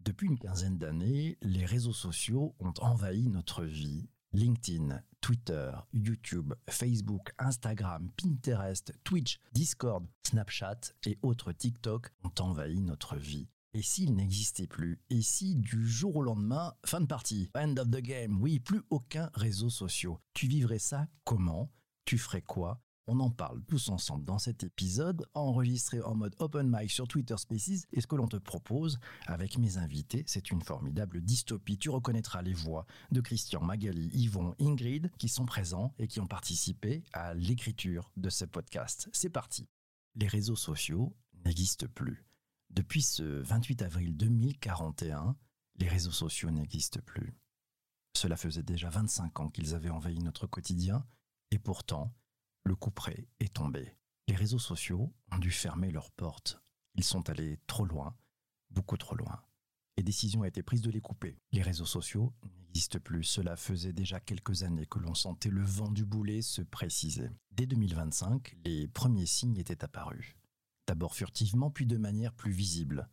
Depuis une quinzaine d'années, les réseaux sociaux ont envahi notre vie. LinkedIn, Twitter, YouTube, Facebook, Instagram, Pinterest, Twitch, Discord, Snapchat et autres TikTok ont envahi notre vie. Et s'ils n'existaient plus? Et si du jour au lendemain, fin de partie, end of the game, oui, plus aucun réseau social, tu vivrais ça comment? Tu ferais quoi? On en parle tous ensemble dans cet épisode, enregistré en mode open mic sur Twitter Spaces. Et ce que l'on te propose avec mes invités, c'est une formidable dystopie. Tu reconnaîtras les voix de Christian, Magali, Yvon, Ingrid qui sont présents et qui ont participé à l'écriture de ce podcast. C'est parti. Les réseaux sociaux n'existent plus. Depuis ce 28 avril 2041, les réseaux sociaux n'existent plus. Cela faisait déjà 25 ans qu'ils avaient envahi notre quotidien, et pourtant, le coup près est tombé. Les réseaux sociaux ont dû fermer leurs portes. Ils sont allés trop loin, beaucoup trop loin. Et décision a été prise de les couper. Les réseaux sociaux n'existent plus. Cela faisait déjà quelques années que l'on sentait le vent du boulet se préciser. Dès 2025, les premiers signes étaient apparus. D'abord furtivement, puis de manière plus visible.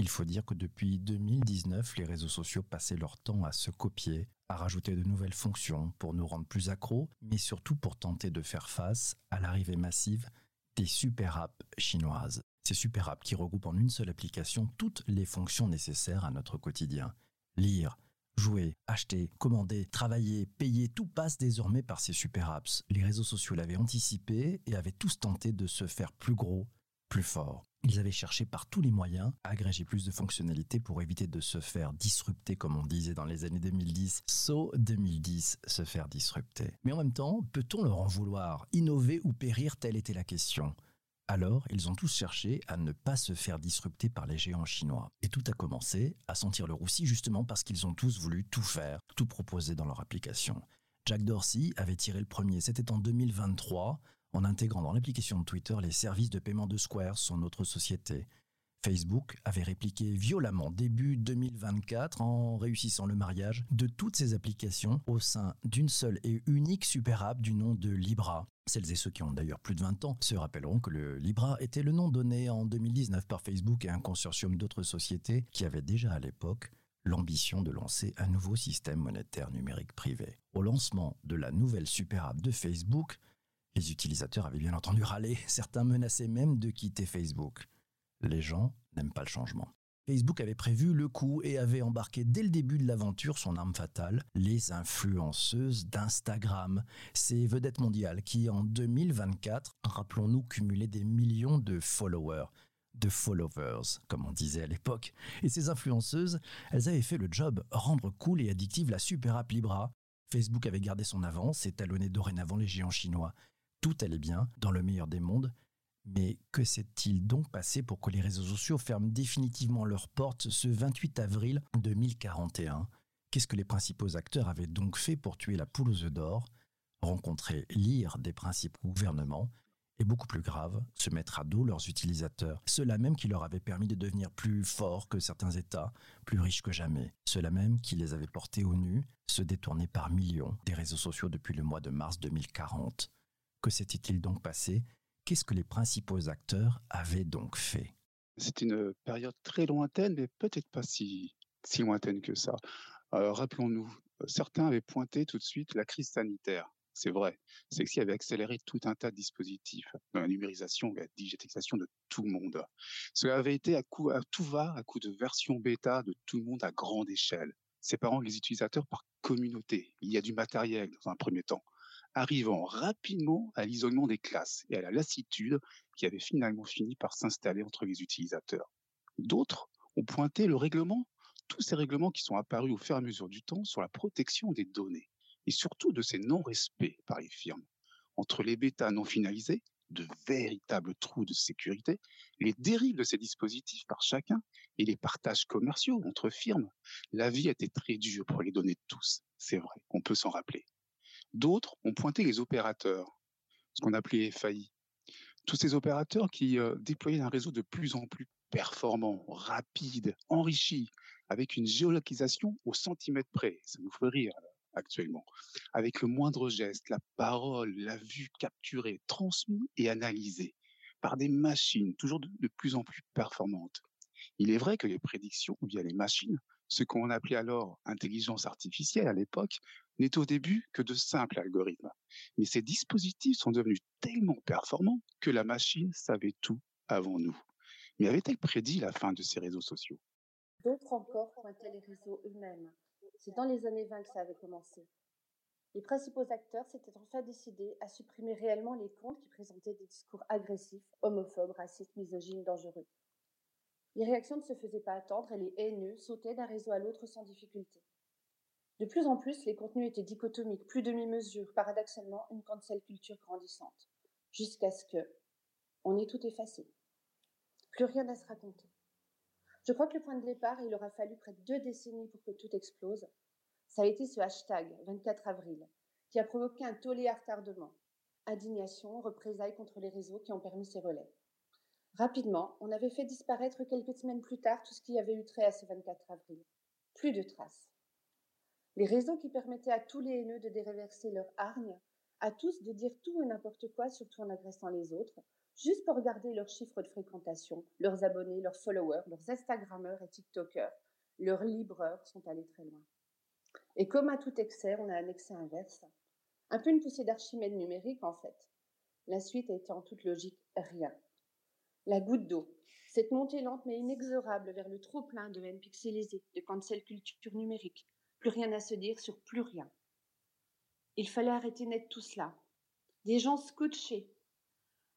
Il faut dire que depuis 2019, les réseaux sociaux passaient leur temps à se copier, à rajouter de nouvelles fonctions pour nous rendre plus accros, mais surtout pour tenter de faire face à l'arrivée massive des super apps chinoises. Ces super apps qui regroupent en une seule application toutes les fonctions nécessaires à notre quotidien. Lire, jouer, acheter, commander, travailler, payer, tout passe désormais par ces super apps. Les réseaux sociaux l'avaient anticipé et avaient tous tenté de se faire plus gros, plus fort. Ils avaient cherché par tous les moyens à agréger plus de fonctionnalités pour éviter de se faire disrupter, comme on disait dans les années 2010. So 2010, se faire disrupter. Mais en même temps, peut-on leur en vouloir Innover ou périr, telle était la question. Alors, ils ont tous cherché à ne pas se faire disrupter par les géants chinois. Et tout a commencé à sentir le roussi justement parce qu'ils ont tous voulu tout faire, tout proposer dans leur application. Jack Dorsey avait tiré le premier, c'était en 2023, en intégrant dans l'application de Twitter les services de paiement de Square, son autre société. Facebook avait répliqué violemment début 2024 en réussissant le mariage de toutes ses applications au sein d'une seule et unique super app du nom de Libra. Celles et ceux qui ont d'ailleurs plus de 20 ans se rappelleront que le Libra était le nom donné en 2019 par Facebook et un consortium d'autres sociétés qui avaient déjà à l'époque l'ambition de lancer un nouveau système monétaire numérique privé. Au lancement de la nouvelle super app de Facebook, les utilisateurs avaient bien entendu râler, certains menaçaient même de quitter Facebook. Les gens n'aiment pas le changement. Facebook avait prévu le coup et avait embarqué dès le début de l'aventure son arme fatale, les influenceuses d'Instagram, ces vedettes mondiales qui en 2024, rappelons-nous, cumulaient des millions de followers, de followers, comme on disait à l'époque. Et ces influenceuses, elles avaient fait le job, rendre cool et addictive la super app Libra. Facebook avait gardé son avance et talonnait dorénavant les géants chinois. Tout allait bien, dans le meilleur des mondes, mais que s'est-il donc passé pour que les réseaux sociaux ferment définitivement leurs portes ce 28 avril 2041 Qu'est-ce que les principaux acteurs avaient donc fait pour tuer la poule aux œufs d'or? Rencontrer, lire des principes gouvernements et beaucoup plus grave, se mettre à dos leurs utilisateurs, ceux-là même qui leur avaient permis de devenir plus forts que certains États, plus riches que jamais, ceux-là même qui les avaient portés au nu, se détourner par millions des réseaux sociaux depuis le mois de mars 2040. Que s'était-il donc passé? Qu'est-ce que les principaux acteurs avaient donc fait? C'est une période très lointaine, mais peut-être pas si, si lointaine que ça. Euh, rappelons-nous, certains avaient pointé tout de suite la crise sanitaire. C'est vrai, que avait accéléré tout un tas de dispositifs, la numérisation, la digitalisation de tout le monde. Cela avait été à, coup, à tout va, à coup de version bêta de tout le monde à grande échelle, séparant les utilisateurs par communauté. Il y a du matériel dans un premier temps arrivant rapidement à l'isolement des classes et à la lassitude qui avait finalement fini par s'installer entre les utilisateurs. D'autres ont pointé le règlement, tous ces règlements qui sont apparus au fur et à mesure du temps sur la protection des données et surtout de ces non-respects par les firmes. Entre les bêtas non finalisés, de véritables trous de sécurité, les dérives de ces dispositifs par chacun et les partages commerciaux entre firmes, la vie été très dure pour les données de tous. C'est vrai, on peut s'en rappeler. D'autres ont pointé les opérateurs, ce qu'on appelait FAI. Tous ces opérateurs qui euh, déployaient un réseau de plus en plus performant, rapide, enrichi, avec une géolocalisation au centimètre près. Ça nous fait rire actuellement. Avec le moindre geste, la parole, la vue capturée, transmise et analysée par des machines toujours de plus en plus performantes. Il est vrai que les prédictions via les machines, ce qu'on appelait alors intelligence artificielle à l'époque, n'est au début que de simples algorithmes. Mais ces dispositifs sont devenus tellement performants que la machine savait tout avant nous. Mais avait-elle prédit la fin de ces réseaux sociaux? D'autres encore pointaient les réseaux eux-mêmes. C'est dans les années 20 que ça avait commencé. Les principaux acteurs s'étaient enfin décidés à supprimer réellement les comptes qui présentaient des discours agressifs, homophobes, racistes, misogynes, dangereux. Les réactions ne se faisaient pas attendre et les haineux sautaient d'un réseau à l'autre sans difficulté. De plus en plus, les contenus étaient dichotomiques, plus demi-mesure, paradoxalement une cancel culture grandissante, jusqu'à ce que on ait tout effacé. Plus rien à se raconter. Je crois que le point de départ, il aura fallu près de deux décennies pour que tout explose. Ça a été ce hashtag 24 avril, qui a provoqué un tollé à retardement, indignation, représailles contre les réseaux qui ont permis ces relais. Rapidement, on avait fait disparaître quelques semaines plus tard tout ce qui avait eu trait à ce 24 avril. Plus de traces. Les réseaux qui permettaient à tous les haineux de déréverser leur hargne, à tous de dire tout et n'importe quoi, surtout en agressant les autres, juste pour regarder leurs chiffres de fréquentation, leurs abonnés, leurs followers, leurs Instagrammeurs et TikTokers, leurs libreurs sont allés très loin. Et comme à tout excès, on a un excès inverse. Un peu une poussée d'Archimède numérique, en fait. La suite a été en toute logique rien. La goutte d'eau. Cette montée lente mais inexorable vers le trop-plein de haine de cancel culture numérique. Plus rien à se dire sur plus rien. Il fallait arrêter net tout cela. Des gens scotchés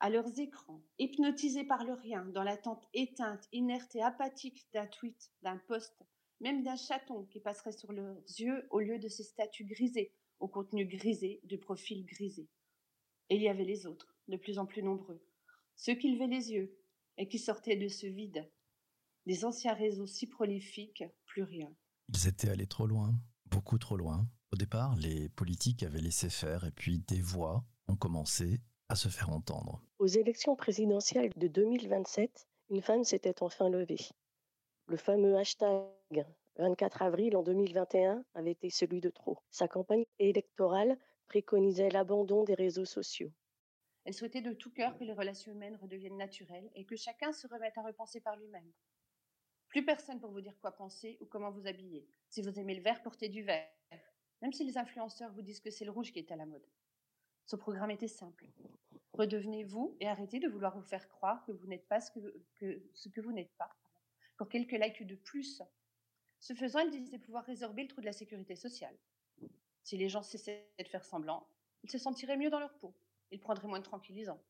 à leurs écrans, hypnotisés par le rien, dans l'attente éteinte, inerte et apathique d'un tweet, d'un post, même d'un chaton qui passerait sur leurs yeux au lieu de ces statues grisées, au contenu grisé, de profil grisé. Et il y avait les autres, de plus en plus nombreux, ceux qui levaient les yeux, et qui sortaient de ce vide. Des anciens réseaux si prolifiques, plus rien. Ils étaient allés trop loin, beaucoup trop loin. Au départ, les politiques avaient laissé faire et puis des voix ont commencé à se faire entendre. Aux élections présidentielles de 2027, une femme s'était enfin levée. Le fameux hashtag 24 avril en 2021 avait été celui de trop. Sa campagne électorale préconisait l'abandon des réseaux sociaux. Elle souhaitait de tout cœur que les relations humaines redeviennent naturelles et que chacun se remette à repenser par lui-même. Plus personne pour vous dire quoi penser ou comment vous habiller. Si vous aimez le vert, portez du vert. Même si les influenceurs vous disent que c'est le rouge qui est à la mode. Ce programme était simple. Redevenez vous et arrêtez de vouloir vous faire croire que vous n'êtes pas ce que, ce que vous n'êtes pas. Pour quelques likes de plus. Ce faisant, elle disait pouvoir résorber le trou de la sécurité sociale. Si les gens cessaient de faire semblant, ils se sentiraient mieux dans leur peau il prendrait moins de tranquillisants.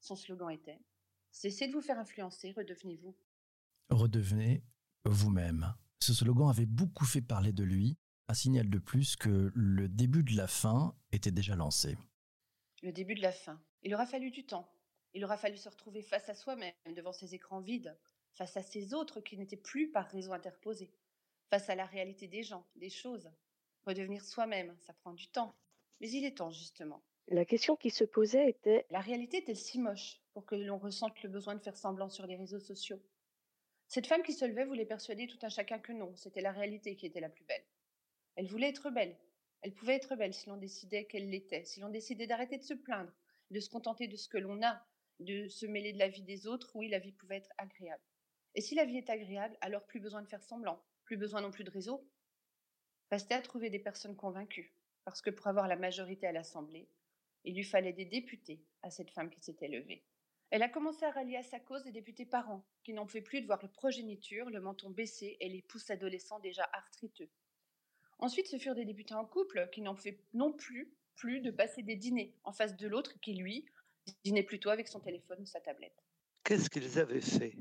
Son slogan était Cessez de vous faire influencer, redevenez-vous. Redevenez vous-même. Ce slogan avait beaucoup fait parler de lui, un signal de plus que le début de la fin était déjà lancé. Le début de la fin. Il aura fallu du temps. Il aura fallu se retrouver face à soi-même, devant ces écrans vides, face à ces autres qui n'étaient plus par réseau interposé, face à la réalité des gens, des choses. Redevenir soi-même, ça prend du temps. Mais il est temps, justement. La question qui se posait était La réalité est-elle si moche pour que l'on ressente le besoin de faire semblant sur les réseaux sociaux? Cette femme qui se levait voulait persuader tout un chacun que non, c'était la réalité qui était la plus belle. Elle voulait être belle. Elle pouvait être belle si l'on décidait qu'elle l'était, si l'on décidait d'arrêter de se plaindre, de se contenter de ce que l'on a, de se mêler de la vie des autres, oui, la vie pouvait être agréable. Et si la vie est agréable, alors plus besoin de faire semblant, plus besoin non plus de réseau. Restait à trouver des personnes convaincues, parce que pour avoir la majorité à l'Assemblée, il lui fallait des députés à cette femme qui s'était levée. Elle a commencé à rallier à sa cause des députés parents, qui n'en pouvaient plus de voir le progéniture, le menton baissé et les pouces adolescents déjà arthriteux. Ensuite, ce furent des députés en couple qui n'en pouvaient non plus, plus de passer des dîners en face de l'autre qui, lui, dînait plutôt avec son téléphone ou sa tablette. Qu'est-ce qu'ils avaient fait?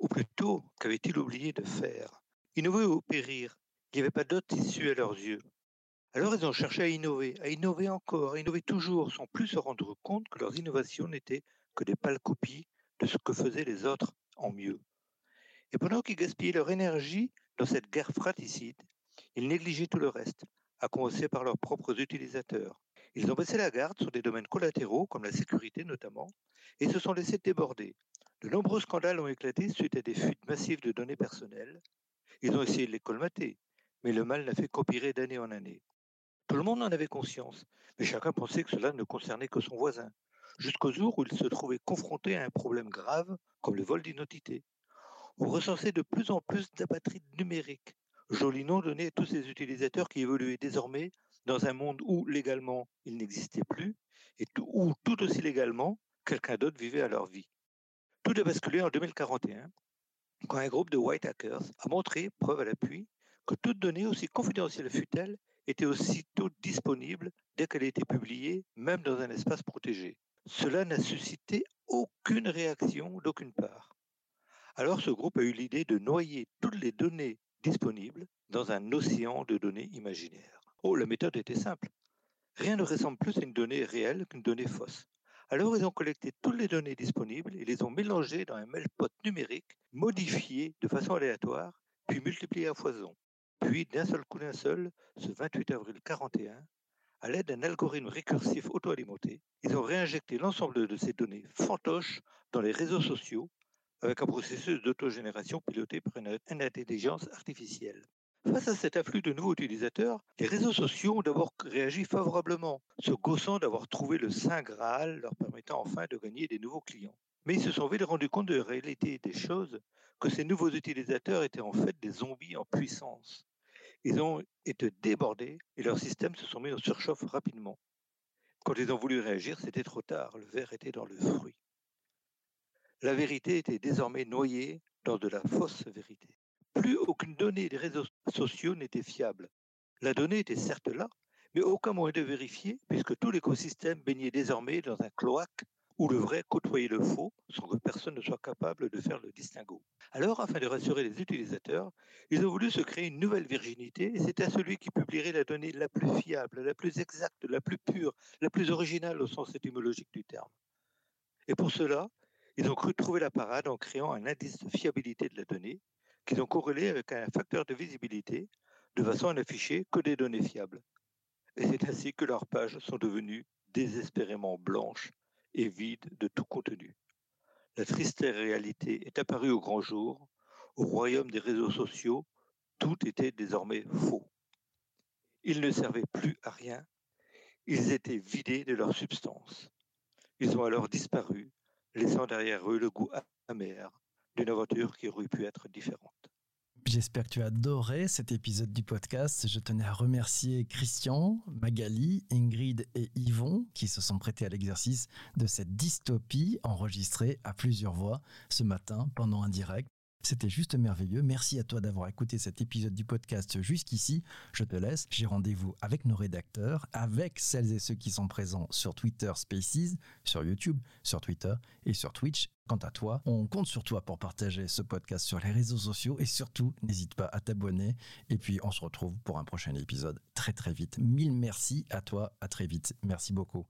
Ou plutôt, qu'avaient-ils oublié de faire? Innover ou périr Il n'y avait pas d'autre issue à leurs yeux. Alors ils ont cherché à innover, à innover encore, à innover toujours, sans plus se rendre compte que leurs innovations n'étaient que des pâles copies de ce que faisaient les autres en mieux. Et pendant qu'ils gaspillaient leur énergie dans cette guerre fratricide, ils négligeaient tout le reste, à commencer par leurs propres utilisateurs. Ils ont baissé la garde sur des domaines collatéraux, comme la sécurité notamment, et se sont laissés déborder. De nombreux scandales ont éclaté suite à des fuites massives de données personnelles. Ils ont essayé de les colmater, mais le mal n'a fait qu'empirer d'année en année. Tout le monde en avait conscience, mais chacun pensait que cela ne concernait que son voisin, jusqu'au jour où il se trouvait confronté à un problème grave comme le vol d'identité. on recensait de plus en plus d'apatrides numériques. Joli nom donné à tous ces utilisateurs qui évoluaient désormais dans un monde où légalement ils n'existaient plus et où tout aussi légalement quelqu'un d'autre vivait à leur vie. Tout a basculé en 2041 quand un groupe de white hackers a montré, preuve à l'appui, que toute donnée, aussi confidentielle fut-elle, était aussitôt disponible dès qu'elle était publiée, même dans un espace protégé. Cela n'a suscité aucune réaction d'aucune part. Alors ce groupe a eu l'idée de noyer toutes les données disponibles dans un océan de données imaginaires. Oh, la méthode était simple. Rien ne ressemble plus à une donnée réelle qu'une donnée fausse. Alors ils ont collecté toutes les données disponibles et les ont mélangées dans un meltpot numérique, modifié de façon aléatoire, puis multiplié à foison. Puis, d'un seul coup d'un seul, ce 28 avril 41, à l'aide d'un algorithme récursif auto-alimenté, ils ont réinjecté l'ensemble de ces données fantoches dans les réseaux sociaux avec un processus d'autogénération piloté par une, intelligence artificielle. Face à cet afflux de nouveaux utilisateurs, les réseaux sociaux ont d'abord réagi favorablement, se gaussant d'avoir trouvé le Saint Graal leur permettant enfin de gagner des nouveaux clients. Mais ils se sont vite rendus compte de la réalité des choses, que ces nouveaux utilisateurs étaient en fait des zombies en puissance. Ils ont été débordés et leurs systèmes se sont mis en surchauffe rapidement. Quand ils ont voulu réagir, c'était trop tard, le verre était dans le fruit. La vérité était désormais noyée dans de la fausse vérité. Plus aucune donnée des réseaux sociaux n'était fiable. La donnée était certes là, mais aucun moyen de vérifier, puisque tout l'écosystème baignait désormais dans un cloaque où le vrai côtoyait le faux sans que personne ne soit capable de faire le distinguo. Alors, afin de rassurer les utilisateurs, ils ont voulu se créer une nouvelle virginité et c'est à celui qui publierait la donnée la plus fiable, la plus exacte, la plus pure, la plus originale au sens étymologique du terme. Et pour cela, ils ont cru trouver la parade en créant un indice de fiabilité de la donnée qu'ils ont corrélé avec un facteur de visibilité de façon à n'afficher que des données fiables. Et c'est ainsi que leurs pages sont devenues désespérément blanches et vide de tout contenu. La triste réalité est apparue au grand jour. Au royaume des réseaux sociaux, tout était désormais faux. Ils ne servaient plus à rien. Ils étaient vidés de leur substance. Ils ont alors disparu, laissant derrière eux le goût amer d'une aventure qui aurait pu être différente. J'espère que tu as adoré cet épisode du podcast. Je tenais à remercier Christian, Magali, Ingrid et Yvon qui se sont prêtés à l'exercice de cette dystopie enregistrée à plusieurs voix ce matin pendant un direct. C'était juste merveilleux. Merci à toi d'avoir écouté cet épisode du podcast jusqu'ici. Je te laisse. J'ai rendez-vous avec nos rédacteurs, avec celles et ceux qui sont présents sur Twitter Spaces, sur YouTube, sur Twitter et sur Twitch. Quant à toi, on compte sur toi pour partager ce podcast sur les réseaux sociaux et surtout, n'hésite pas à t'abonner. Et puis, on se retrouve pour un prochain épisode très très vite. Mille merci à toi. À très vite. Merci beaucoup.